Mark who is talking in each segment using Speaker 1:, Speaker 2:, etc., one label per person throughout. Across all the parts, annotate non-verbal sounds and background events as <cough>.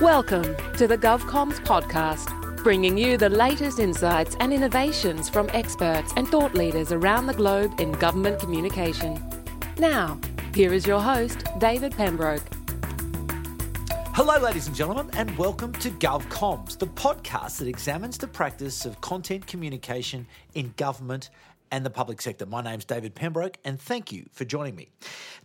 Speaker 1: Welcome to the GovComms podcast, bringing you the latest insights and innovations from experts and thought leaders around the globe in government communication. Now, here is your host, David Pembroke.
Speaker 2: Hello, ladies and gentlemen, and welcome to GovComms, the podcast that examines the practice of content communication in government and the public sector. My name's David Pembroke, and thank you for joining me.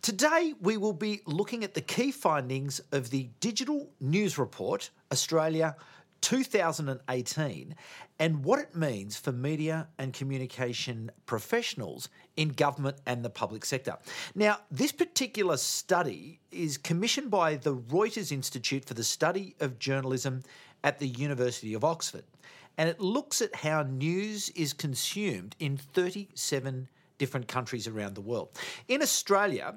Speaker 2: Today, we will be looking at the key findings of the Digital News Report Australia 2018 and what it means for media and communication professionals in government and the public sector. Now, this particular study is commissioned by the Reuters Institute for the Study of Journalism at the University of Oxford and it looks at how news is consumed in 37 different countries around the world. In Australia,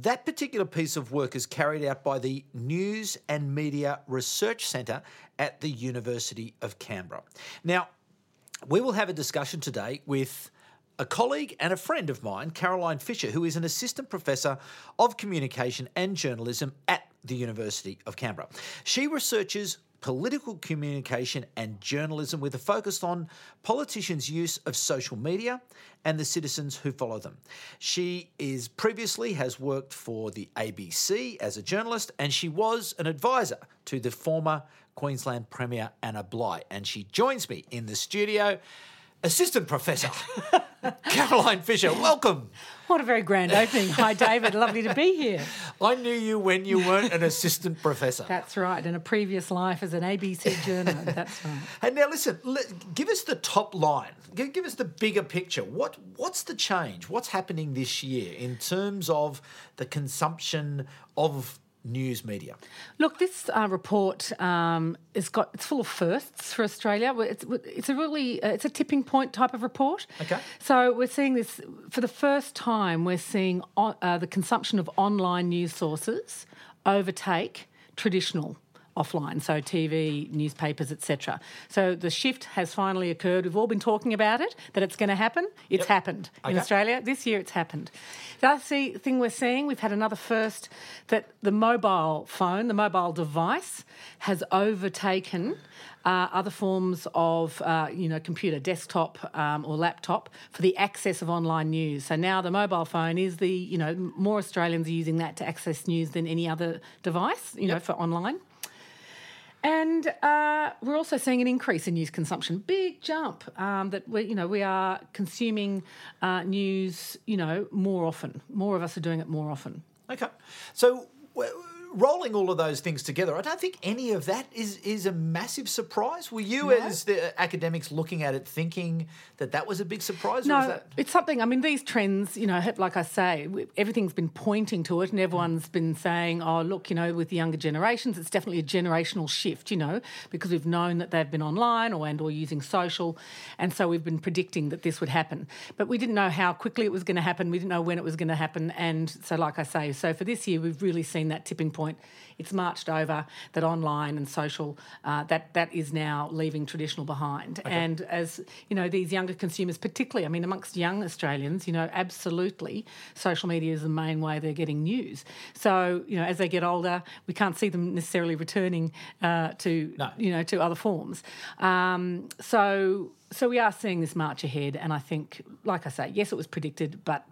Speaker 2: that particular piece of work is carried out by the News and Media Research Centre at the University of Canberra. Now, we will have a discussion today with a colleague and a friend of mine, Caroline Fisher, who is an assistant professor of communication and journalism at the University of Canberra. She researches political communication and journalism with a focus on politicians' use of social media and the citizens who follow them. She is previously has worked for the ABC as a journalist and she was an advisor to the former Queensland Premier Anna Bligh and she joins me in the studio Assistant Professor <laughs> <laughs> Caroline Fisher. Welcome.
Speaker 3: What a very grand opening. Hi, David. Lovely to be here.
Speaker 2: I knew you when you weren't an assistant professor.
Speaker 3: That's right. In a previous life as an ABC journalist. <laughs> That's right.
Speaker 2: And now, listen. Give us the top line. Give, us the bigger picture. What What's the change? What's happening this year in terms of the consumption of news media?
Speaker 3: Look, this uh, report um, is got it's full of firsts for Australia. It's, it's a really uh, it's a tipping point type of report.
Speaker 2: Okay.
Speaker 3: So we're seeing this for the first time. We're seeing on, uh, the consumption of online news sources overtake traditional offline, so TV, newspapers, etc. So the shift has finally occurred. We've all been talking about it, that it's going to happen. It's yep. happened in. Australia. This year it's happened. The other thing we're seeing, we've had another first that the mobile phone, the mobile device, has overtaken uh, other forms of, uh, you know, computer, desktop um, or laptop for the access of online news. So now the mobile phone is the, you know, more Australians are using that to access news than any other device, you yep. know, for online. And uh, we're also seeing an increase in news consumption, big jump. Um, that we, you know, we are consuming uh, news, you know, more often. More of us are doing it more often.
Speaker 2: Okay, so rolling all of those things together, I don't think any of that is is a massive surprise. Were you, no. as the uh, academics, looking at it thinking that that was a big surprise?
Speaker 3: No,
Speaker 2: that...
Speaker 3: it's something. I mean, these trends, you know, like I say, everything's been pointing to it, and everyone's been saying, "Oh, look, you know, with the younger generations, it's definitely a generational shift." You know, because we've known that they've been online or and or using social, and so we've been predicting that this would happen, but we didn't know how quickly it was going to happen. We didn't know when it was going to happen, and so, like I say, so for this year, we've really seen that tipping point. It's marched over that online and social uh, that that is now leaving traditional behind. Okay. And as you know, these younger consumers, particularly, I mean, amongst young Australians, you know, absolutely, social media is the main way they're getting news. So you know, as they get older, we can't see them necessarily returning uh, to no. you know to other forms. Um, so so we are seeing this march ahead, and I think, like I say, yes, it was predicted, but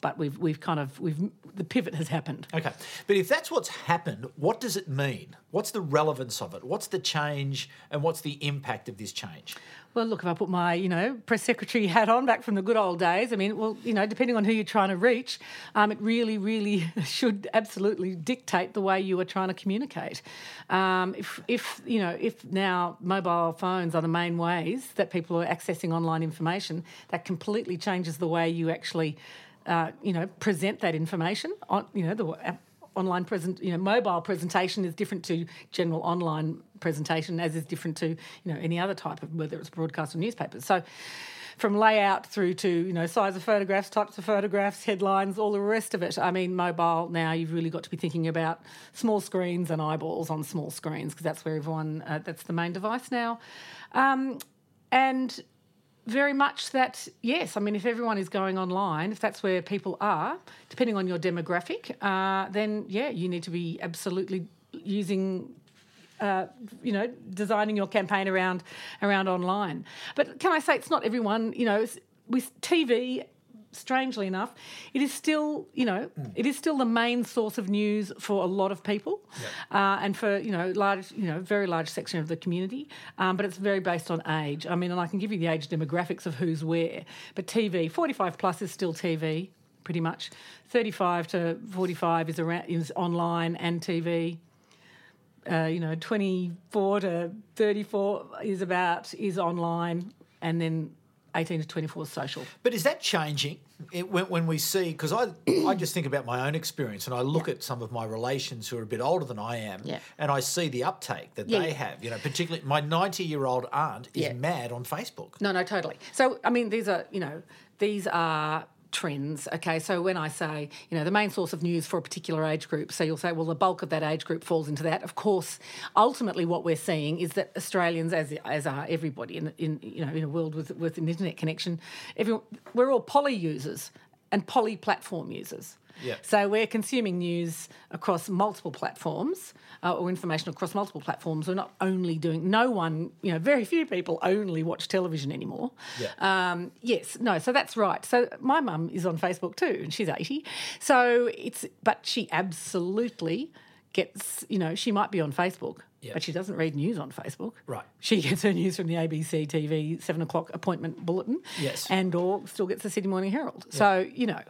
Speaker 3: but we've we've kind of we've the pivot has happened.
Speaker 2: Okay, but if that's what's happened, what does it mean? What's the relevance of it? What's the change, and what's the impact of this change?
Speaker 3: Well, look, if I put my, you know, press secretary hat on back from the good old days, I mean, well, you know, depending on who you're trying to reach, um, it really, really <laughs> should absolutely dictate the way you are trying to communicate. Um, if, if, you know, if now mobile phones are the main ways that people are accessing online information, that completely changes the way you actually uh, you know, present that information on, you know, the online present, you know, mobile presentation is different to general online presentation, as is different to, you know, any other type of whether it's broadcast or newspapers. So, from layout through to you know size of photographs, types of photographs, headlines, all the rest of it. I mean, mobile now you've really got to be thinking about small screens and eyeballs on small screens because that's where everyone uh, that's the main device now, um, and very much that, yes, I mean, if everyone is going online, if that's where people are, depending on your demographic, uh, then yeah, you need to be absolutely using uh, you know, designing your campaign around around online. But can I say it's not everyone? You know, with TV strangely enough, it is still, you know, mm. it is still the main source of news for a lot of people, yep. uh, and for you know large, you know, very large section of the community. Um, but it's very based on age. I mean, and I can give you the age demographics of who's where. But TV, forty-five plus is still TV, pretty much. Thirty-five to forty-five is around is online and TV. Uh, you know, 24 to 34 is about is online, and then 18 to 24 social.
Speaker 2: But is that changing it, when, when, we see? Because I, I just think about my own experience and I look yeah. at some of my relations who are a bit older than I am yeah. and I see the uptake that yeah. they have. You know, particularly my 90 year old aunt is mad on Facebook.
Speaker 3: No, no, totally. So, I mean, these are, you know, these are trends. Okay, so when I say, you know, the main source of news for a particular age group, so you'll say, well, the bulk of that age group falls into that. Of course, ultimately, what we're seeing is that Australians, as as are everybody in, in you know in a world with with an internet connection, everyone, we're all poly users and poly platform users.
Speaker 2: Yeah.
Speaker 3: So we're consuming news across multiple platforms uh, or information across multiple platforms. We're not only doing, no one, you know, very few people only watch television anymore.
Speaker 2: Yeah.
Speaker 3: Um, yes, no, so that's right. So my mum is on Facebook too, and she's 80. So it's, but she absolutely gets, you know, she might be on Facebook, Yep. But she doesn't read news on Facebook.
Speaker 2: Right.
Speaker 3: She gets her news from the ABC TV seven o'clock appointment bulletin.
Speaker 2: Yes.
Speaker 3: And or still gets the Sydney Morning Herald. Yep. So, you know.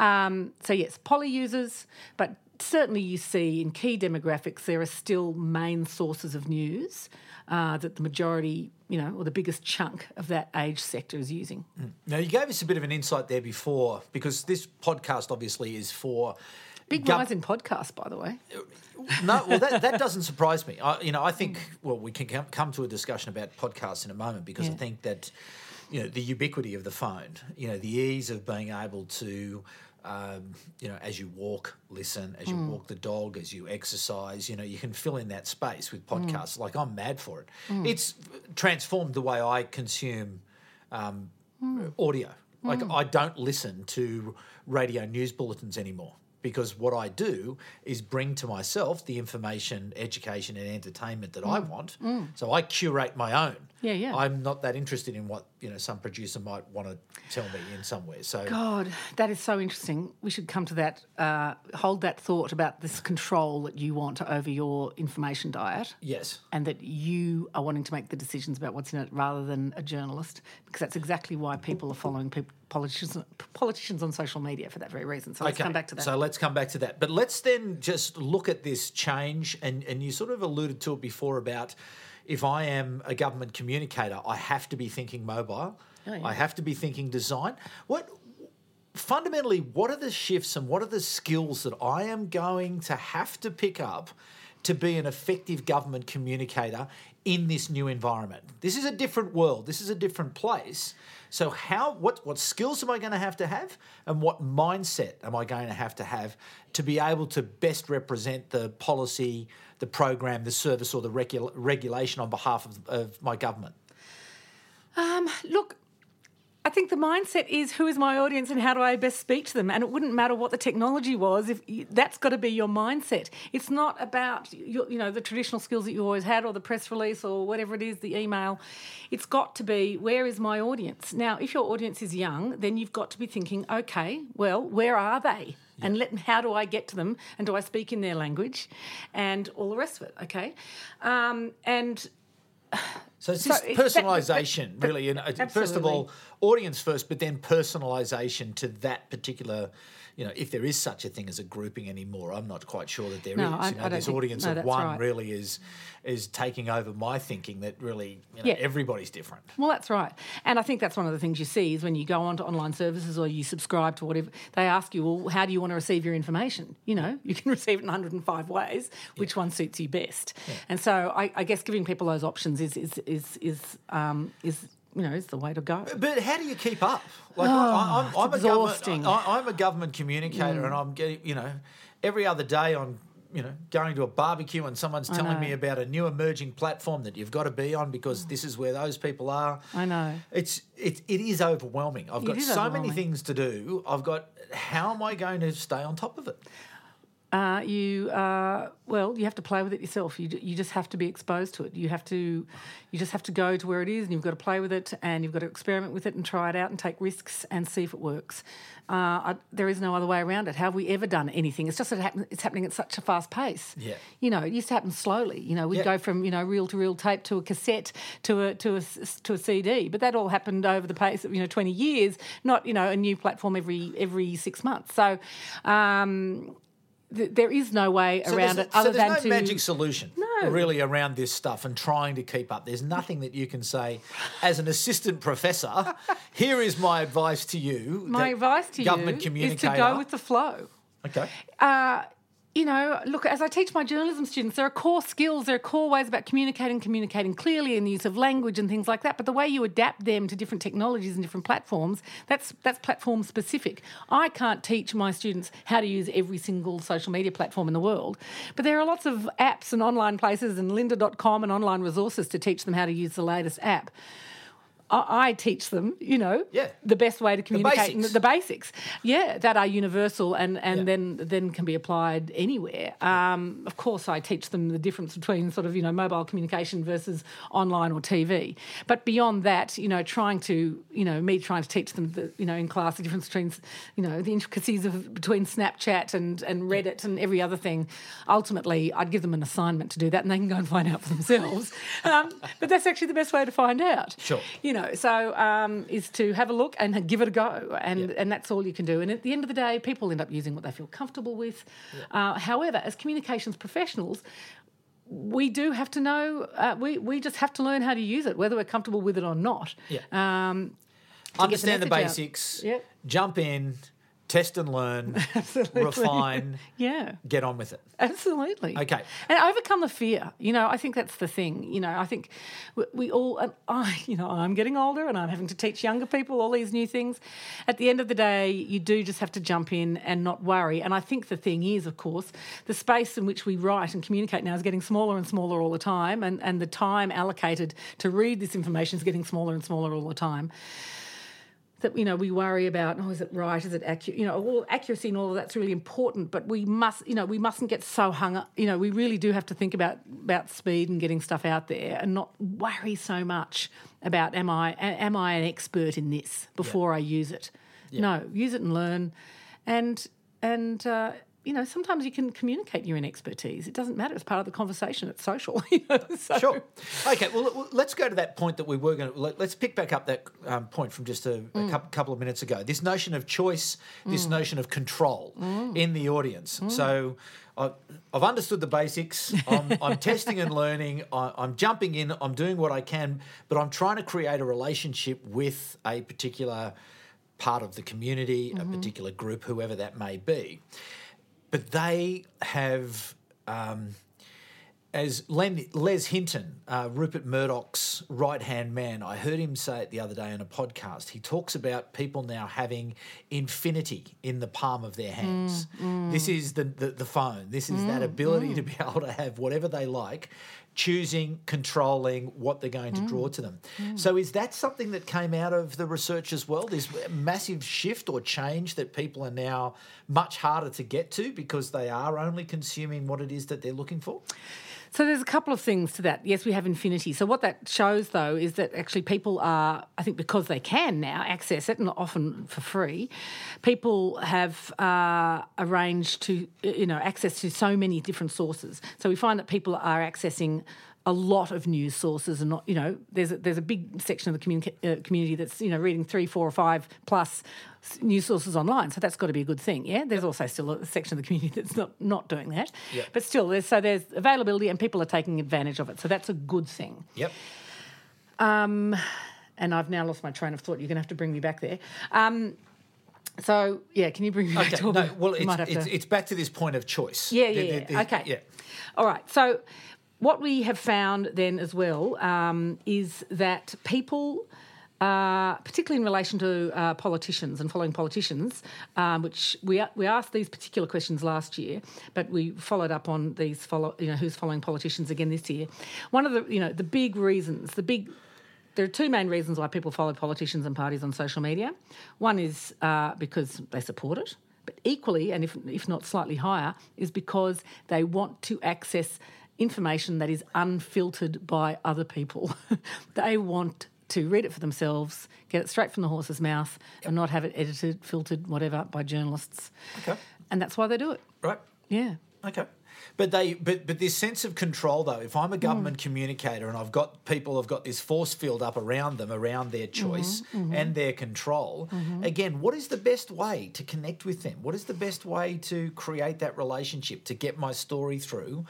Speaker 3: Um, so yes, poly users, but certainly you see in key demographics there are still main sources of news uh, that the majority, you know, or the biggest chunk of that age sector is using.
Speaker 2: Mm. Now you gave us a bit of an insight there before because this podcast obviously is for
Speaker 3: Big rise in podcasts, by the way.
Speaker 2: No, well, that, that <laughs> doesn't surprise me. I, you know, I think, well, we can come, to a discussion about podcasts in a moment because yeah. I think that, you know, the ubiquity of the phone, you know, the ease of being able to, um, you know, as you walk, listen, as you mm. walk the dog, as you exercise, you know, you can fill in that space with mm. podcasts. Mm. Like I'm mad for it. Mm. It's transformed the way I consume um, mm. audio. Like mm. I don't listen to radio news bulletins anymore because what I do is bring to myself the information, education, and entertainment that mm. I want. Mm. So I curate my own.
Speaker 3: Yeah, yeah.
Speaker 2: I'm not that interested in what you know some producer might want to tell me in somewhere. So
Speaker 3: God, that is so interesting. We should come to that. Uh, hold that thought about this control that you want over your information diet.
Speaker 2: Yes,
Speaker 3: and that you are wanting to make the decisions about what's in it rather than a journalist, because that's exactly why people are following people politicians politicians on social media for that very reason. So let's okay. come back to that.
Speaker 2: So let's come back to that. But let's then just look at this change, and and you sort of alluded to it before about if I am a government communicator, I have to be thinking mobile. Oh, yeah. I have to be thinking design. What fundamentally, what are the shifts and what are the skills that I am going to have to pick up to be an effective government communicator in this new environment? This is a different world. This is a different place. So how what what skills am I going to have to have and what mindset am I going to have to have to be able to best represent the policy the program, the service, or the regula- regulation on behalf of, of my government?
Speaker 3: Um, look, I think the mindset is who is my audience and how do I best speak to them? And it wouldn't matter what the technology was if you, that's got to be your mindset. It's not about your, you know the traditional skills that you always had or the press release or whatever it is, the email. It's got to be where is my audience? Now, if your audience is young, then you've got to be thinking, okay, well, where are they? Yeah. And let, how do I get to them? And do I speak in their language? And all the rest of it, okay? Um, and
Speaker 2: so it's just so personalisation, really. And uh, first of all, audience first, but then personalisation to that particular you know, if there is such a thing as a grouping anymore, I'm not quite sure that there no, is. You know, this think, audience no, of one right. really is is taking over my thinking that really you know, yeah. everybody's different.
Speaker 3: Well, that's right, and I think that's one of the things you see is when you go onto online services or you subscribe to whatever they ask you, well, how do you want to receive your information? You know, you can <laughs> receive it in 105 ways. Which yeah. one suits you best? Yeah. And so I, I, guess giving people those options is is is is um, is you know, is the way to go.
Speaker 2: But how do you keep up? Like, oh, I, am a government, I, am a government communicator, mm. and I'm getting, you know, every other day on, you know, going to a barbecue and someone's telling me about a new emerging platform that you've got to be on because this is where those people are.
Speaker 3: I know.
Speaker 2: It's it, it is overwhelming. I've got so many things to do. I've got how am I going to stay on top of it?
Speaker 3: Uh, you uh, well, you have to play with it yourself. You, you just have to be exposed to it. You have to you just have to go to where it is, and you've got to play with it, and you've got to experiment with it, and try it out, and take risks, and see if it works. Uh, I, there is no other way around it. How have we ever done anything? It's just that it happen, it's happening at such a fast pace.
Speaker 2: Yeah.
Speaker 3: You know, it used to happen slowly. You know, we'd
Speaker 2: Yeah.
Speaker 3: go from you know reel to reel tape to a cassette to a to a to a CD, but that all happened over the pace of you know twenty years, not you know a new platform every every six months. So. Um, th- there is no way
Speaker 2: So
Speaker 3: around it
Speaker 2: so
Speaker 3: other
Speaker 2: there's
Speaker 3: than
Speaker 2: no
Speaker 3: to
Speaker 2: magic solution
Speaker 3: No.
Speaker 2: really around this stuff and trying to keep up. There's nothing that you can say as an assistant professor. <laughs> Here is my advice to you.
Speaker 3: my advice to
Speaker 2: government
Speaker 3: you is
Speaker 2: communicator.
Speaker 3: to go with the flow.
Speaker 2: okay.
Speaker 3: uh, you know, look, as I teach my journalism students, there are core skills, there are core ways about communicating, communicating clearly, and the use of language and things like that. But the way you adapt them to different technologies and different platforms, that's that's platform specific. I can't teach my students how to use every single social media platform in the world, but there are lots of apps and online places and lynda.com and online resources to teach them how to use the latest app. I I teach them, you know,
Speaker 2: Yeah.
Speaker 3: the best way to communicate,
Speaker 2: basics.
Speaker 3: the basics, yeah, that are universal and and
Speaker 2: Yeah.
Speaker 3: then then can be applied anywhere. Um, of course, I teach them the difference between sort of you know mobile communication versus online or TV. But beyond that, you know, trying to you know me trying to teach them the you know in class the difference between you know the intricacies of between Snapchat and and Reddit and every other thing. Ultimately, I'd give them an assignment to do that, and they can go and find out for themselves. <laughs> um, but that's actually the best way to find out.
Speaker 2: Sure.
Speaker 3: You know, so um, is to have a look and give it a go, and and that's all you can do. And at the end of the day, people end up using what they feel comfortable with. Uh, however, as communications professionals. We do have to know. Uh, we we just have to learn how to use it, whether we're comfortable with it or not.
Speaker 2: Yeah.
Speaker 3: Um,
Speaker 2: Understand the,
Speaker 3: out.
Speaker 2: basics.
Speaker 3: Yep.
Speaker 2: Jump in, test and learn, <laughs> refine,
Speaker 3: yeah.
Speaker 2: get on with it.
Speaker 3: Absolutely.
Speaker 2: Okay.
Speaker 3: And overcome the fear. You know, I think that's the thing. You know, I think we, we all, and I, <laughs> you know, I'm getting older and I'm having to teach younger people all these new things. At the end of the day, you do just have to jump in and not worry. And I think the thing is, of course, the space in which we write and communicate now is getting smaller and smaller all the time. And, and the time allocated to read this information is getting smaller and smaller all the time that you know we worry about oh is it right? Is it accurate you know all accuracy and all of that's really important but we must you know we mustn't get so hung up you know we really do have to think about about speed and getting stuff out there and not worry so much about am i am I an expert in this before I use it? No use it and learn. And and uh, you know sometimes you can communicate your inexpertise it doesn't matter it's part of the conversation it's social <laughs> you know, so-
Speaker 2: Sure. Okay. Well, let's go to that point that we were going to. Let, us pick back up that um, point from just a, a mm. couple of minutes ago. This notion of choice, this mm. notion of control mm. in the audience. So. I, I've understood the basics. I'm, <laughs> I'm testing and learning. I, I'm jumping in. I'm doing what I can, but I'm trying to create a relationship with a particular part of the community, a mm-hmm. particular group, whoever that may be. But they have um, as Len, Les Hinton, uh, Rupert Murdoch's right hand man, I heard him say it the other day on a podcast. He talks about people now having infinity in the palm of their hands. This is the, the, the phone, this is that ability to be <laughs> able to have whatever they like, choosing, controlling what they're going to mm. draw to them. Mm. So, is that something that came out of the research as well? This massive shift or change that people are now much harder to get to because they are only consuming what it is that they're looking for?
Speaker 3: So there's a couple of things to that. Yes, we have infinity. So what that shows, though, is that actually people are, I think, because they can now access it, and often for free, people have uh, arranged to, you know, access to so many different sources. So we find that people are accessing a lot of news sources and not, you know, there's a, there's a big section of the communica- uh, community that's, you know, reading three, four, or five plus news sources online. So that's got to be a good thing. Yeah. There's also still a section of the community <laughs> that's not not doing that.
Speaker 2: Yep.
Speaker 3: But still, there's so there's availability and people are taking advantage of it. So that's a good thing.
Speaker 2: Yep.
Speaker 3: Um, and I've now lost my train of thought. You're going to have to bring me back there. Um, so yeah, can you bring me back
Speaker 2: Okay.
Speaker 3: to
Speaker 2: No, well, it's, it's,
Speaker 3: to-
Speaker 2: it's back to this point of choice.
Speaker 3: Yeah,
Speaker 2: The-
Speaker 3: yeah,
Speaker 2: the-
Speaker 3: yeah.
Speaker 2: the-
Speaker 3: okay.
Speaker 2: Yeah.
Speaker 3: All right. So, what we have found then as well um, is that people, uh, particularly in relation to uh, politicians and following politicians, um, which we we asked these particular questions last year, but we followed up on these follow you know who's following politicians again this year. One of the you know the big reasons, the big there are two main reasons why people follow politicians and parties on social media. One is uh, because they support it. But equally, and if, if not slightly higher, is because they want to access information that is unfiltered by other people. <laughs> they want to read it for themselves, get it straight from the horse's mouth, and not have it edited, filtered, whatever, by journalists.
Speaker 2: Okay.
Speaker 3: And that's why they do it.
Speaker 2: Right.
Speaker 3: Yeah.
Speaker 2: Okay. But they, but but this sense of control though. If I'm a government communicator and I've got people have got this force field up around them, around their mm-hmm. choice mm-hmm. and their control, mm-hmm. again, what is the best way to connect with them? What is the best way to create that relationship to get my story through?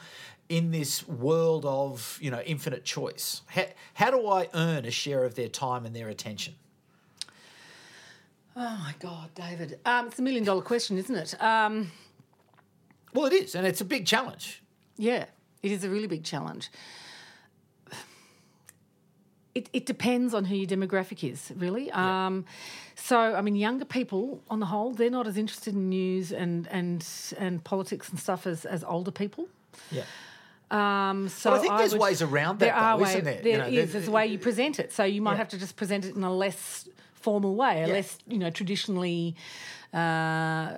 Speaker 2: In this world of you know infinite choice, how, how do I earn a share of their time and their attention?
Speaker 3: Oh my God, David. Um, it's a million dollar question, isn't it? Um,
Speaker 2: Well, it is, and it's a big challenge.
Speaker 3: Yeah, it is a really big challenge. It, it depends on who your demographic is, really. Um, so, I mean, younger people, on the whole, they're not as interested in news and and and politics and stuff as, as older people.
Speaker 2: Yeah.
Speaker 3: Um, so
Speaker 2: But I think there's
Speaker 3: would-
Speaker 2: ways around that,
Speaker 3: There are
Speaker 2: though,
Speaker 3: ways.
Speaker 2: isn't there?
Speaker 3: There
Speaker 2: You know,
Speaker 3: is. There's a way you present it. So you might
Speaker 2: Yeah.
Speaker 3: have to just present it in a less formal way, a
Speaker 2: Yeah.
Speaker 3: less you know traditionally uh,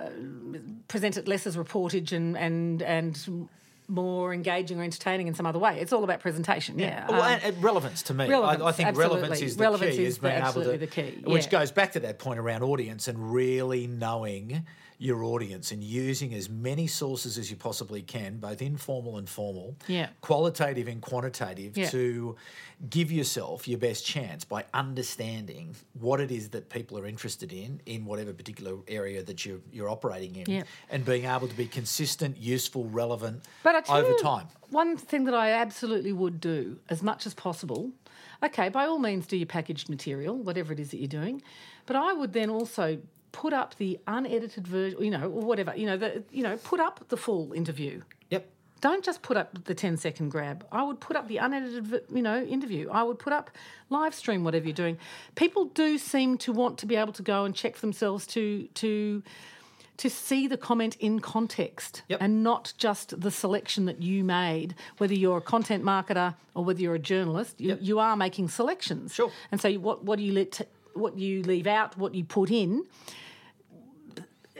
Speaker 3: present it less as reportage and and and more engaging or entertaining in some other way. It's all about presentation. Yeah.
Speaker 2: Well,
Speaker 3: Um,
Speaker 2: and, relevance to me. I-
Speaker 3: relevance,
Speaker 2: I, think relevance is the
Speaker 3: Relevance
Speaker 2: key.
Speaker 3: is
Speaker 2: is being able to,
Speaker 3: absolutely the key,
Speaker 2: which goes back to that point around audience and really knowing your audience and using as many sources as you possibly can, both informal and formal,
Speaker 3: Yeah.
Speaker 2: qualitative and quantitative,
Speaker 3: Yeah.
Speaker 2: to give yourself your best chance by understanding what it is that people are interested in in whatever particular area that you're, you're operating in,
Speaker 3: Yeah.
Speaker 2: and being able to be consistent, useful, relevant
Speaker 3: But
Speaker 2: over
Speaker 3: you,
Speaker 2: time.
Speaker 3: One thing that I absolutely would do as much as possible, okay, by all means do your packaged material, whatever it is that you're doing, but I would then also put up the unedited version, you know, or whatever, you know, the, you know, put up the full interview.
Speaker 2: Yep.
Speaker 3: Don't just put up the 10 second grab. I would put up the unedited, you know, interview. I would put up live stream whatever you're doing. People do seem to want to be able to go and check for themselves to to to see the comment in context
Speaker 2: Yep.
Speaker 3: and not just the selection that you made. Whether you're a content marketer or whether you're a journalist, you,
Speaker 2: Yep.
Speaker 3: you are making selections.
Speaker 2: Sure.
Speaker 3: And so what what do you let what you leave out, what you put in,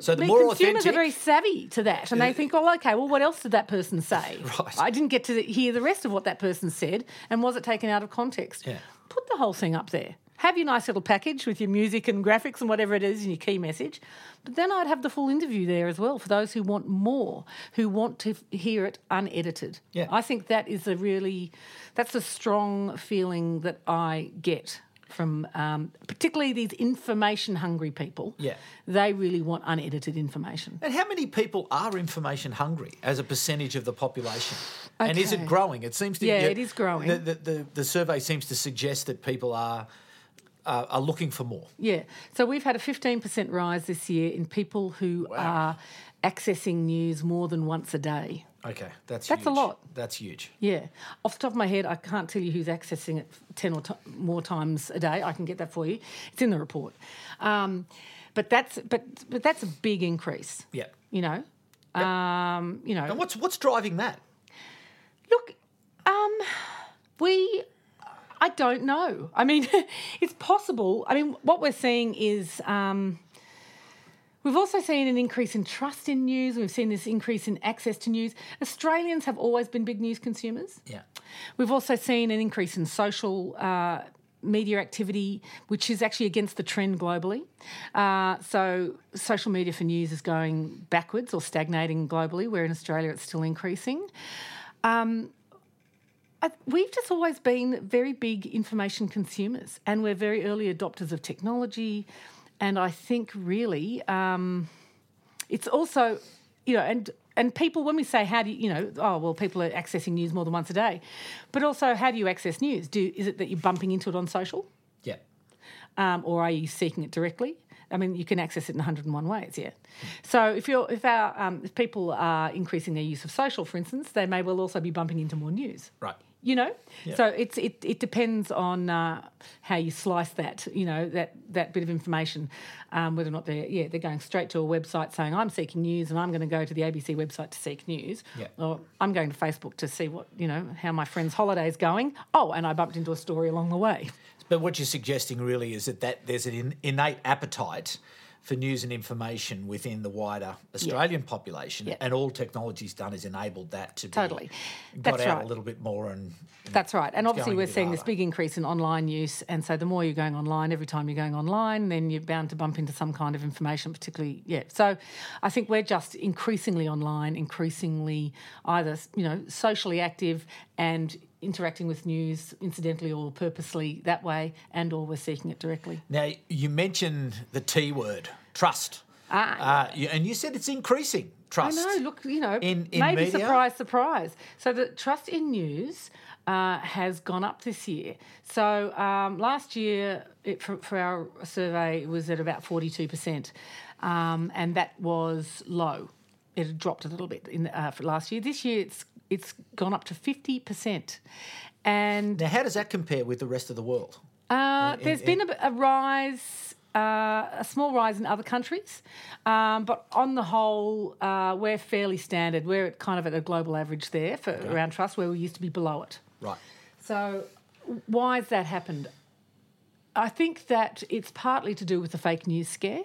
Speaker 2: So the
Speaker 3: mean,
Speaker 2: more
Speaker 3: consumers
Speaker 2: authentic,
Speaker 3: are very savvy to that, and they think, "Oh, okay. Well, what else did that person say? <laughs>
Speaker 2: Right.
Speaker 3: I didn't get to hear the rest of what that person said, and was it taken out of context?
Speaker 2: Yeah.
Speaker 3: Put the whole thing up there. Have your nice little package with your music and graphics and whatever it is, and your key message. But then I'd have the full interview there as well for those who want more, who want to hear it unedited.
Speaker 2: Yeah.
Speaker 3: I think that is a really, that's a strong feeling that I get from um, particularly these information hungry people.
Speaker 2: Yeah.
Speaker 3: They really want unedited information.
Speaker 2: And how many people are information hungry as a percentage of the population? And is it growing? It seems to
Speaker 3: Yeah, it is growing.
Speaker 2: The, the, the, the survey seems to suggest that people are are looking for more.
Speaker 3: Yeah. So we've had a 15% rise this year in people who are accessing news more than once a day.
Speaker 2: Okay, that's
Speaker 3: That's a lot.
Speaker 2: That's huge.
Speaker 3: Yeah. Off the top of my head, I can't tell you who's accessing it 10 or t- more times a day. I can get that for you. It's in the report. Um, but that's but but that's a big increase.
Speaker 2: Yeah.
Speaker 3: You know. Um, you know.
Speaker 2: And what's what's driving that?
Speaker 3: Look, um, we. I don't know. I mean, <laughs> it's possible. I mean, what we're seeing is um, we've also seen an increase in trust in news. We've seen this increase in access to news. Australians have always been big news consumers.
Speaker 2: Yeah.
Speaker 3: We've also seen an increase in social uh, media activity, which is actually against the trend globally. Uh, so, social media for news is going backwards or stagnating globally, where in Australia it's still increasing. Um, I, we've just always been very big information consumers, and we're very early adopters of technology. And I think really, um, it's also, you know, and and people when we say how do you, you know, oh well, people are accessing news more than once a day, but also how do you access news? Do is it that you're bumping into it on social,
Speaker 2: Yeah.
Speaker 3: um, or are you seeking it directly? I mean, you can access it in 101 ways, yeah. So if you're if our um, if people are increasing their use of social, for instance, they may well also be bumping into more news
Speaker 2: Right.
Speaker 3: You know? So it's it, it depends on uh, how you slice that you know that that bit of information. Um, whether or not they're yeah they're going straight to a website saying i'm seeking news and i'm going to go to the abc website to seek news.
Speaker 2: Yeah.
Speaker 3: or i'm going to facebook to see what you know how my friend's holiday is going. Oh and i bumped into a story along the way.
Speaker 2: But what you're suggesting really is that, that there's an in, innate appetite for news and information within the wider Australian population,
Speaker 3: Yeah.
Speaker 2: and all technology's done is enabled that to be
Speaker 3: Totally.
Speaker 2: got
Speaker 3: That's
Speaker 2: out
Speaker 3: right.
Speaker 2: a little bit more and. and
Speaker 3: That's right. And obviously, we're seeing this big increase in online use. And so, the more you're going online, every time you're going online, then you're bound to bump into some kind of information, particularly, yeah. So, I think we're just increasingly online, increasingly either, you know, socially active and interacting with news incidentally or purposely that way, and or we're seeking it directly.
Speaker 2: Now you mentioned the T word, trust, uh, you, and you said it's increasing trust.
Speaker 3: I know. Look, you know,
Speaker 2: In- in
Speaker 3: maybe
Speaker 2: media?
Speaker 3: surprise, surprise. So the trust in news uh, has gone up this year. So um, last year, it, for, for our survey, it was at about forty-two percent, um, and that was low. It had dropped a little bit in uh, for last year. This year, it's it's gone up to fifty percent, and
Speaker 2: Now, how does that compare with the rest of the world?
Speaker 3: uh, there's been a, a rise, uh, a small rise in other countries, um, but on the whole, uh, we're fairly standard. We're at kind of at a global average there for around trust, where we used to be below it.
Speaker 2: Right.
Speaker 3: So, why has that happened? I think that it's partly to do with the fake news scare.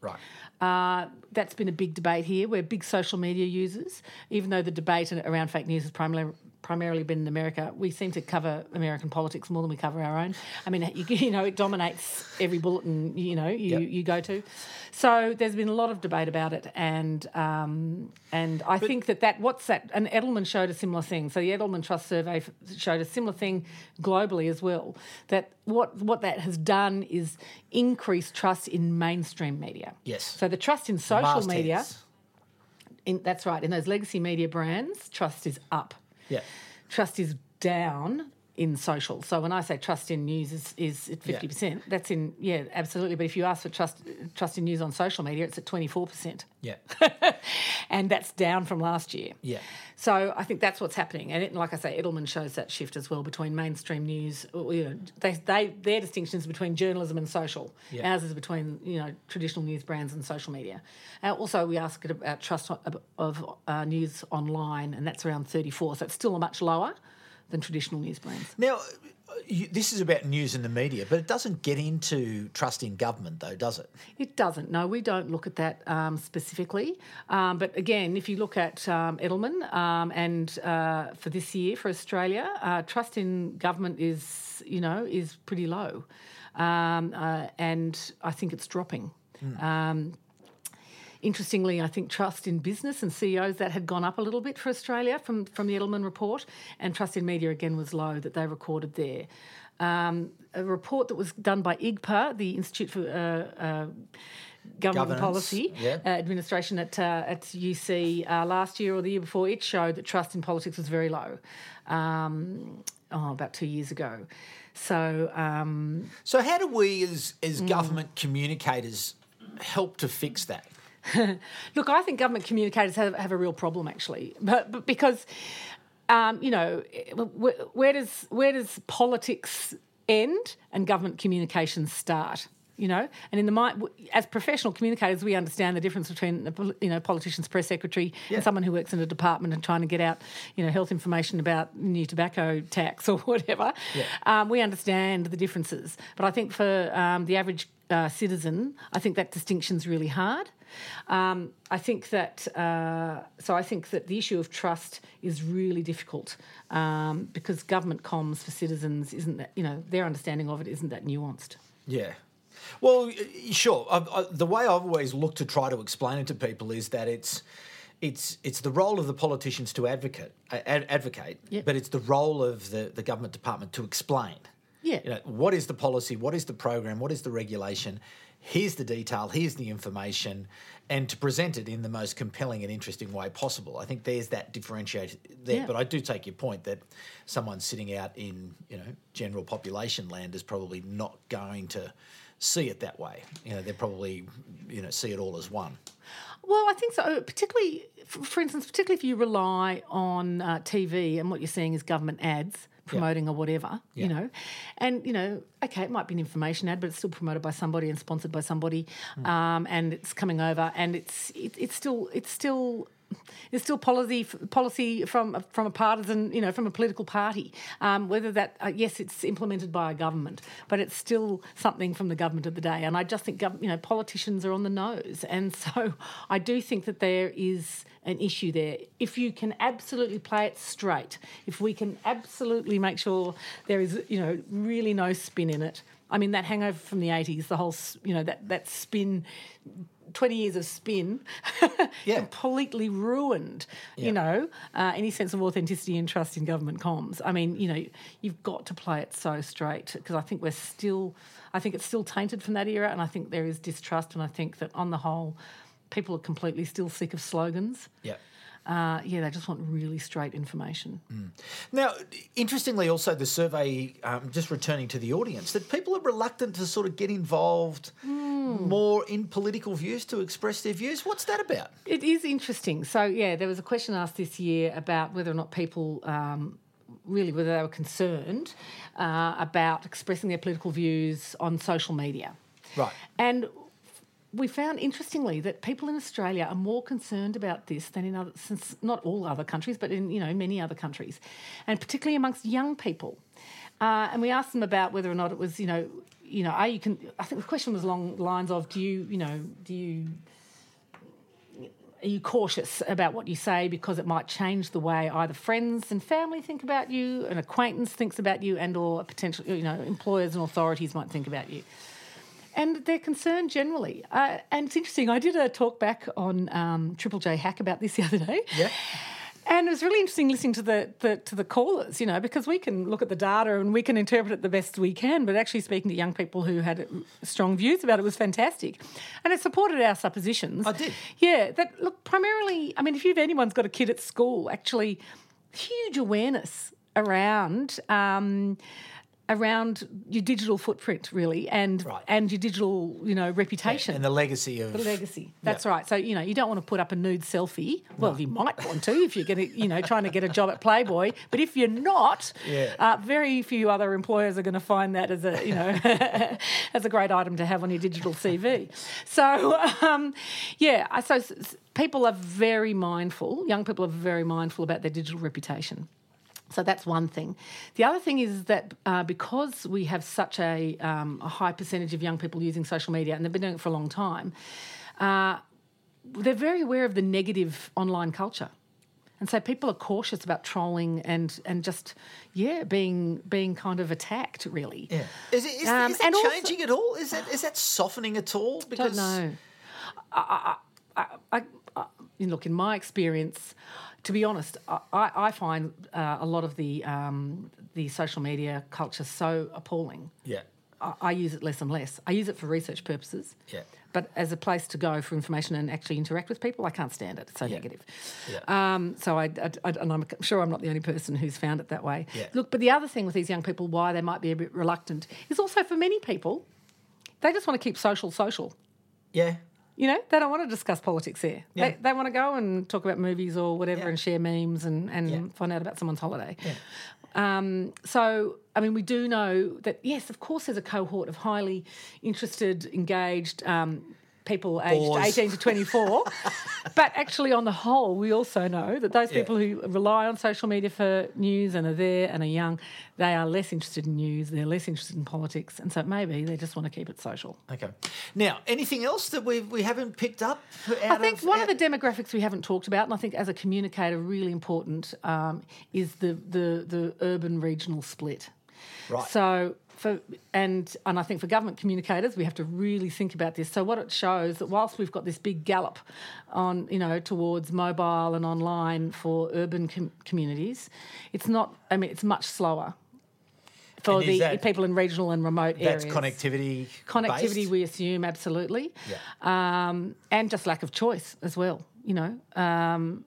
Speaker 2: Right.
Speaker 3: Uh, that's been a big debate here. We're big social media users, even though the debate around fake news is primarily primarily been in America. We seem to cover American politics more than we cover our own. I mean, <laughs> you, you know, it dominates every bulletin you know you,
Speaker 2: Yep.
Speaker 3: you go to. So there's been a lot of debate about it, and um, and I think that that what's that? And Edelman showed a similar thing. So the Edelman Trust Survey showed a similar thing globally as well. That what what that has done is increase trust in mainstream media.
Speaker 2: Yes.
Speaker 3: So the trust in social media, in, that's right, in those legacy media brands, trust is up.
Speaker 2: Yeah.
Speaker 3: Trust is down in social. So when I say trust in news is, is at fifty percent, that's in yeah, absolutely. But if you ask for trust trust in news on social media, it's at twenty four percent,
Speaker 2: Yeah. <laughs>
Speaker 3: and that's down from last year.
Speaker 2: Yeah.
Speaker 3: So I think that's what's happening, and it, like I say, Edelman shows that shift as well between mainstream news. You know, they, they their distinctions between journalism and social.
Speaker 2: Yeah.
Speaker 3: Ours is between you know traditional news brands and social media. Uh, also, we ask it about trust of, of uh, news online, and that's around thirty four. So it's still a much lower than traditional news brands.
Speaker 2: Now, uh, you, this is about news in the media, but it doesn't get into trust in government, though, does it?
Speaker 3: It doesn't. No, we don't look at that um, specifically. Um, but again, if you look at um, Edelman um, and uh, for this year for Australia, uh, trust in government is you know is pretty low, um, uh, and I think it's dropping. Um, Interestingly, I think trust in business and CEOs that had gone up a little bit for Australia from, from the Edelman report, and trust in media again was low that they recorded there. Um, a report that was done by IGPA, the Institute for uh, uh, Government
Speaker 2: Governance,
Speaker 3: Policy
Speaker 2: yeah.
Speaker 3: uh, Administration at uh, at UC uh, last year or the year before, it showed that trust in politics was very low. Um, oh, about two years ago. So um,
Speaker 2: So, how do we, as as
Speaker 3: Mm.
Speaker 2: government communicators, help to fix that? <laughs>
Speaker 3: Look, I think government communicators have, have a real problem actually, but, but because um, you know where, where does where does politics end and government communications start? You know, and in the mind, as professional communicators, we understand the difference between you know politician's press secretary
Speaker 2: Yeah.
Speaker 3: and someone who works in a department and trying to get out you know health information about new tobacco tax or <laughs> whatever. Um, we understand the differences, but I think for um, the average uh, citizen, I think that distinction's really hard. Um, I think that uh, so. I think that the issue of trust is really difficult um, because government comms for citizens isn't that you know their understanding of it isn't that nuanced.
Speaker 2: Yeah. Well, sure. I, I, the way I've always looked to try to explain it to people is that it's it's it's the role of the politicians to advocate ad, advocate,
Speaker 3: Yep.
Speaker 2: but it's the role of the, the government department to explain.
Speaker 3: Yeah.
Speaker 2: You know, what is the policy? What is the program? What is the regulation? Here's the detail. Here's the information, and to present it in the most compelling and interesting way possible. I think there's that differentiator there.
Speaker 3: Yeah.
Speaker 2: But I do take your point that someone sitting out in you know general population land is probably not going to see it that way. You know, they probably you know see it all as one.
Speaker 3: Well, I think so. Particularly, for, instance, particularly if you rely on uh, TV and what you're seeing is government ads promoting or whatever,
Speaker 2: Yeah.
Speaker 3: you know, and you know, okay, it might be an information ad, but it's still promoted by somebody and sponsored by somebody,
Speaker 2: Hmm.
Speaker 3: um, and it's coming over, and it's it, it's still it's still <laughs> there's still policy policy from from a partisan, you know, from a political party. Um, whether that uh, yes, it's implemented by a government, but it's still something from the government of the day. And I just think you know politicians are on the nose, and <laughs> so I do think that there is an issue there. If you can absolutely play it straight, if we can absolutely make sure there is you know really no spin in it. I mean that hangover from the 80s, the whole you know that that spin 20 years of spin <laughs>
Speaker 2: Yeah.
Speaker 3: completely ruined,
Speaker 2: Yeah.
Speaker 3: you know, uh, any sense of authenticity and trust in government comms. I mean, you know, you've got to play it so straight because I think we're still, I think it's still tainted from that era and I think there is distrust and I think that on the whole, people are completely still sick of slogans.
Speaker 2: Yeah.
Speaker 3: Uh, yeah, they just want really straight information.
Speaker 2: Now, interestingly, also the survey, um, just returning to the audience, that people are reluctant to sort of get involved more in political views to express their views. What's that about?
Speaker 3: It is interesting. So, yeah, there was a question asked this year about whether or not people um, really whether they were concerned uh, about expressing their political views on social media.
Speaker 2: Right.
Speaker 3: And we found interestingly that people in Australia are more concerned about this than in other, since not all other countries, but in you know many other countries, and particularly amongst young people. Uh, and we asked them about whether or not it was you know you know are you can I think the question was along the lines of do you you know do you are you cautious about what you say because it might change the way either friends and family think about you, an acquaintance thinks about you, and or potential you know employers and authorities might think about you. And they're concerned generally. Uh, and it's interesting. I did a talk back on um, Triple J Hack about this the other day.
Speaker 2: Yeah.
Speaker 3: And it was really interesting listening to the, the to the callers, you know, because we can look at the data and we can interpret it the best we can. But actually, speaking to young people who had strong views about it was fantastic, and it supported our suppositions.
Speaker 2: I did.
Speaker 3: Yeah, that look primarily. I mean, if you've anyone's got a kid at school, actually, huge awareness around. Um, around your digital footprint really and
Speaker 2: Right.
Speaker 3: and your digital you know reputation
Speaker 2: And the legacy of
Speaker 3: the legacy. That's right. So you know you don't want to put up a nude selfie. Well, you might want to if you're going to you know trying to get a job at Playboy. But if you're not,
Speaker 2: Yeah.
Speaker 3: uh, very few other employers are going to find that as a you know <laughs> as a great item to have on your digital CV. So um, yeah, so people are very mindful. Young people are very mindful about their digital reputation. So that's one thing. The other thing is that uh, because we have such a, um, a high percentage of young people using social media, and they've been doing it for a long time, uh, they're very aware of the negative online culture. And so people are cautious about trolling and, and just, yeah, being being kind of attacked, really.
Speaker 2: Yeah. Is it is,
Speaker 3: Um,
Speaker 2: is that
Speaker 3: and also-
Speaker 2: changing at all? Is that is that softening at all?
Speaker 3: don't know. I, I, I, I, know, look, in my experience, to be honest, I, I find uh, a lot of the um, the social media culture so appalling.
Speaker 2: Yeah.
Speaker 3: I, I use it less and less. I use it for research purposes.
Speaker 2: Yeah.
Speaker 3: But as a place to go for information and actually interact with people, I can't stand it. It's so negative.
Speaker 2: Yeah.
Speaker 3: Um, so I, I, I- and I'm sure I'm not the only person who's found it that way.
Speaker 2: Yeah.
Speaker 3: Look, but the other thing with these young people, why they might be a bit reluctant, is also for many people, they just want to keep social social.
Speaker 2: Yeah.
Speaker 3: You know, they don't want to discuss politics there.
Speaker 2: Yeah.
Speaker 3: They, they want to go and talk about movies or whatever
Speaker 2: Yeah.
Speaker 3: and share memes and, and
Speaker 2: Yeah.
Speaker 3: find out about someone's holiday. Um, so, I mean, we do know that, yes, of course, there's a cohort of highly interested, engaged um, people aged
Speaker 2: Bores.
Speaker 3: 18 to 24. <laughs> but actually, on the whole, we also know that those
Speaker 2: Yeah.
Speaker 3: people who rely on social media for news and are there and are young, they are less interested in news, they're less interested in politics. And so maybe they just want to keep it social.
Speaker 2: Okay. Now, anything else that we we haven't picked up?
Speaker 3: I think
Speaker 2: of,
Speaker 3: one
Speaker 2: out-
Speaker 3: of the demographics we haven't talked about, and I think as a communicator, really important, um, is the, the the urban regional split.
Speaker 2: Right.
Speaker 3: So for and and I think for government communicators, we have to really think about this. So what it shows that whilst we've got this big gallop on you know towards mobile and online for urban com- communities, it's not. I mean, it's much slower. For
Speaker 2: And
Speaker 3: the
Speaker 2: that-
Speaker 3: people in regional and remote
Speaker 2: that's
Speaker 3: areas.
Speaker 2: That's connectivity.
Speaker 3: Connectivity,
Speaker 2: based?
Speaker 3: we assume, absolutely.
Speaker 2: Yeah.
Speaker 3: Um, and just lack of choice as well, you know. Um,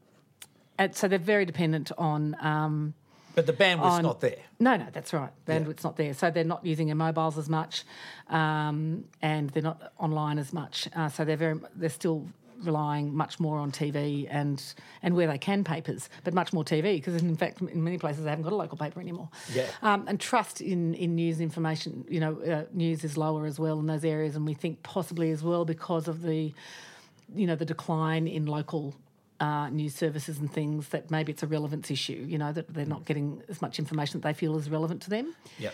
Speaker 3: and so they're very dependent on. Um,
Speaker 2: But the bandwidth's
Speaker 3: on-
Speaker 2: not there.
Speaker 3: no, no, that's right. Bandwidth's not there. So they're not using their mobiles as much um, and they're not online as much. Uh, so they're, very, they're still relying much more on TV and, and where they can papers, but much more TV because in fact in many places they haven't got a local paper anymore.
Speaker 2: Yeah.
Speaker 3: Um, and trust in, in news information, you know, uh, news is lower as well in those areas, and we think possibly as well because of the, you know, the decline in local uh, news services and things that maybe it's a relevance issue, you know, that they're not getting as much information that they feel is relevant to them.
Speaker 2: Yep.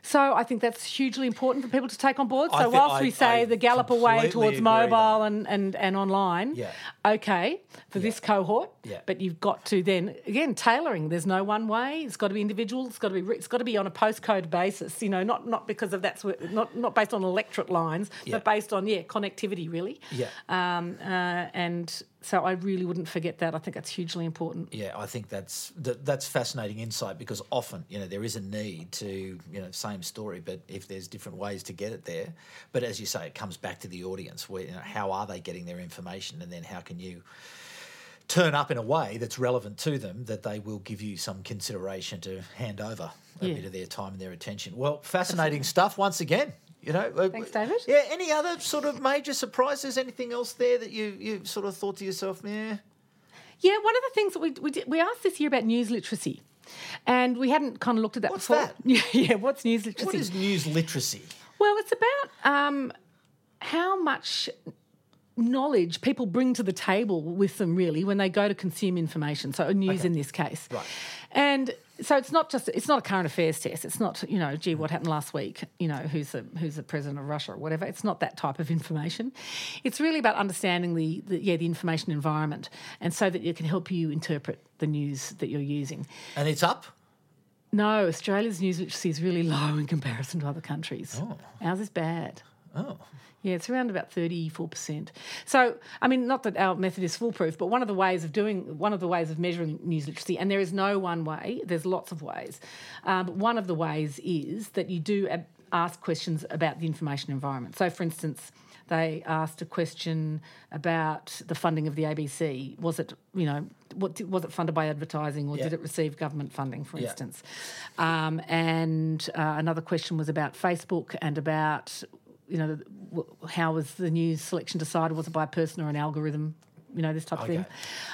Speaker 3: So I think that's hugely important for people to take on board. So whilst
Speaker 2: I-
Speaker 3: we say
Speaker 2: I
Speaker 3: the gallop away towards mobile and, and, and online,
Speaker 2: Yeah.
Speaker 3: okay, for this cohort,
Speaker 2: Yeah.
Speaker 3: but you've got to then again tailoring. There's no one way. It's got to be individual. It's got to be it's got to be on a postcode basis. You know, not not because of that's not not based on electorate lines,
Speaker 2: Yeah.
Speaker 3: but based on yeah connectivity really.
Speaker 2: Yeah.
Speaker 3: Um, uh, and so I really wouldn't forget that. I think that's hugely important.
Speaker 2: Yeah, I think that's that, that's fascinating insight because often, you know, there is a need to, you know, same story, but if there's different ways to get it there, but as you say, it comes back to the audience. Where you know, how are they getting their information, and then how can you turn up in a way that's relevant to them that they will give you some consideration to hand over a
Speaker 3: Yeah.
Speaker 2: bit of their time and their attention. Well, fascinating stuff once again. You know,
Speaker 3: Thanks, David.
Speaker 2: Yeah. Any other sort of major surprises? Anything else there that you you sort of thought to yourself, yeah?
Speaker 3: Yeah, one of the things that we we, did, we asked this year about news literacy, and we hadn't kind of looked at that
Speaker 2: What's
Speaker 3: before.
Speaker 2: that?
Speaker 3: Yeah, <laughs> yeah. What's news literacy?
Speaker 2: What is news literacy?
Speaker 3: Well, it's about um, how much knowledge people bring to the table with them really when they go to consume information so news in this case
Speaker 2: Right.
Speaker 3: and so it's not just it's not a current affairs test it's not you know gee what happened last week you know who's the who's the president of russia or whatever it's not that type of information it's really about understanding the, the yeah the information environment and so that it can help you interpret the news that you're using
Speaker 2: And it's up.
Speaker 3: no, Australia's news literacy is really <laughs> low in comparison to other countries. Oh. Ours is bad.
Speaker 2: Oh.
Speaker 3: Yeah, it's around about 34%. So, I mean, not that our method is foolproof, but one of the ways of doing, one of the ways of measuring news literacy, and there is no one way, there's lots of ways, um, but one of the ways is that you do ab- ask questions about the information environment. So, for instance, they asked a question about the funding of the ABC. Was it, you know, what was it funded by advertising or
Speaker 2: Yeah.
Speaker 3: did it receive government funding, for
Speaker 2: Yeah.
Speaker 3: instance? Um, and uh, another question was about Facebook and about, you know, how was the news selection decided? Was it by a person or an algorithm? You know, this type of thing.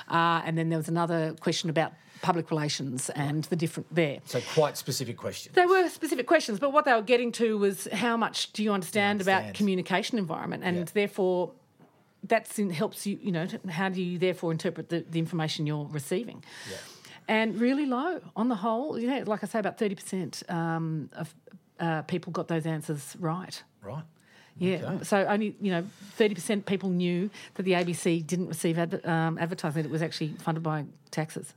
Speaker 3: Uh, and then there was another question about public relations and the different there.
Speaker 2: So quite specific questions.
Speaker 3: They were specific questions, but what they were getting to was how much do you understand,
Speaker 2: understand.
Speaker 3: about communication environment, and
Speaker 2: Yeah.
Speaker 3: therefore that helps you. You know, how do you therefore interpret the, the information you're receiving?
Speaker 2: Yeah.
Speaker 3: And really low on the whole. You know, like I say, about thirty percent um, of uh, people got those answers right.
Speaker 2: Right.
Speaker 3: Yeah.
Speaker 2: Okay.
Speaker 3: So only you know thirty percent people knew that the ABC didn't receive adver- um, advertising; that it was actually funded by taxes.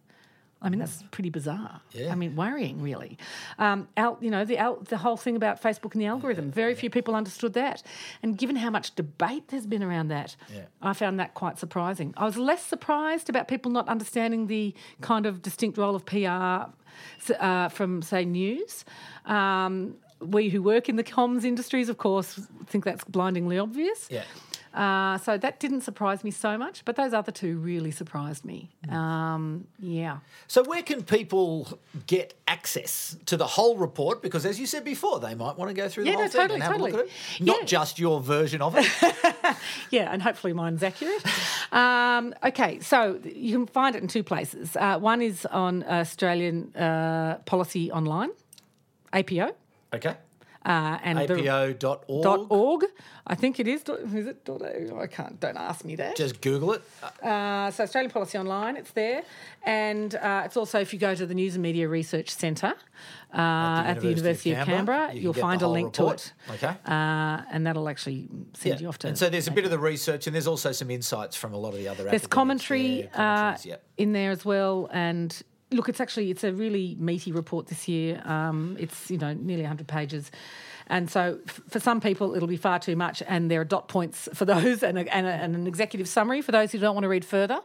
Speaker 3: I mean, that's pretty bizarre.
Speaker 2: Yeah.
Speaker 3: I mean, worrying, really. Um, al- you know, the al- the whole thing about Facebook and the algorithm. Very few people understood that, and given how much debate there's been around that,
Speaker 2: Yeah.
Speaker 3: I found that quite surprising. I was less surprised about people not understanding the kind of distinct role of PR uh, from, say, news. Um, we who work in the comms industries, of course, think that's blindingly obvious.
Speaker 2: Yeah.
Speaker 3: Uh, so that didn't surprise me so much, but those other two really surprised me.
Speaker 2: Mm.
Speaker 3: Um, yeah.
Speaker 2: So where can people get access to the whole report? Because as you said before, they might want to go through the
Speaker 3: Yeah,
Speaker 2: whole
Speaker 3: no,
Speaker 2: thing
Speaker 3: totally,
Speaker 2: and have a look at it. Not
Speaker 3: Yeah.
Speaker 2: just your version of it. <laughs>
Speaker 3: Yeah, and hopefully mine's accurate. um, okay, so you can find it in two places. Uh, one is on Australian uh, Policy Online, APO,
Speaker 2: okay.
Speaker 3: uh, and the
Speaker 2: APO.org.
Speaker 3: dot org. I think it is. Is it? I can't. Don't ask me that.
Speaker 2: Just Google it.
Speaker 3: Uh, so Australian Policy Online, it's there, and uh, it's also if you go to the News and Media Research Centre uh, at the University of Canberra,
Speaker 2: you can
Speaker 3: you'll find a link
Speaker 2: report.
Speaker 3: to it.
Speaker 2: Okay.
Speaker 3: uh, and that'll actually send you off to.
Speaker 2: and so there's a bit of the research, and there's also some insights from a lot of the other.
Speaker 3: There's commentary
Speaker 2: Yeah,
Speaker 3: uh,
Speaker 2: yeah.
Speaker 3: in there as well, and look, it's actually it's a really meaty report this year. Um, it's you know nearly 100 pages. And so, f- for some people, it'll be far too much, and there are dot points for those, <laughs> and, a, and, a, and an executive summary for those who don't want to read further.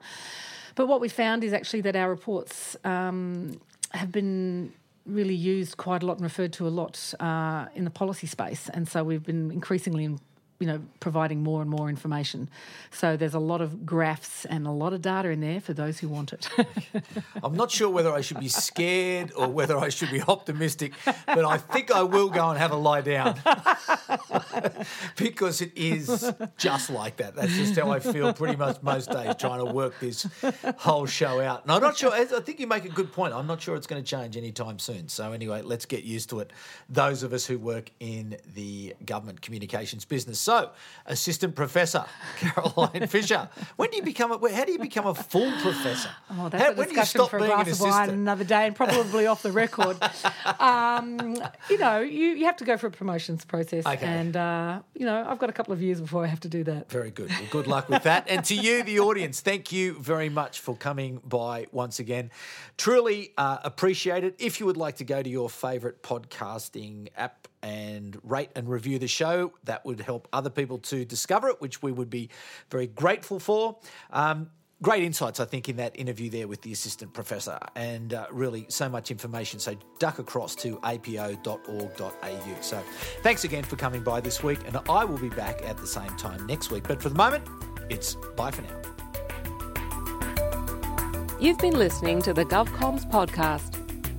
Speaker 3: But what we found is actually that our reports um, have been really used quite a lot and referred to a lot uh, in the policy space, and so we've been increasingly you know, providing more and more information. So there's a lot of graphs and a lot of data in there for those who want it. <laughs>
Speaker 2: I'm not sure whether I should be scared or whether I should be optimistic, but I think I will go and have a lie down <laughs> because it is just like that. That's just how I feel pretty much most days trying to work this whole show out. And I'm not sure, I think you make a good point. I'm not sure it's going to change anytime soon. So, anyway, let's get used to it. Those of us who work in the government communications business. So, So, Assistant Professor <laughs> Caroline Fisher. When do you become a, how do you become a full professor?
Speaker 3: Oh, that's
Speaker 2: how,
Speaker 3: a discussion for a glass of wine another day and probably off the record. <laughs> Um, you know, you, you have to go through a promotions process.
Speaker 2: Okay.
Speaker 3: And, uh, you know, I've got a couple of years before I have to do that.
Speaker 2: Very good. Well, good luck with that. and to you, the audience, thank you very much for coming by once again. Truly uh, appreciate it. If you would like to go to your favourite podcasting app and rate and review the show, that would help other people to discover it, which we would be very grateful for. Um, great insights, I think, in that interview there with the assistant professor, and uh, really so much information. So duck across to apo.org.au. So thanks again for coming by this week, and I will be back at the same time next week. But for the moment, it's bye for now.
Speaker 1: You've been listening to the GovComms podcast.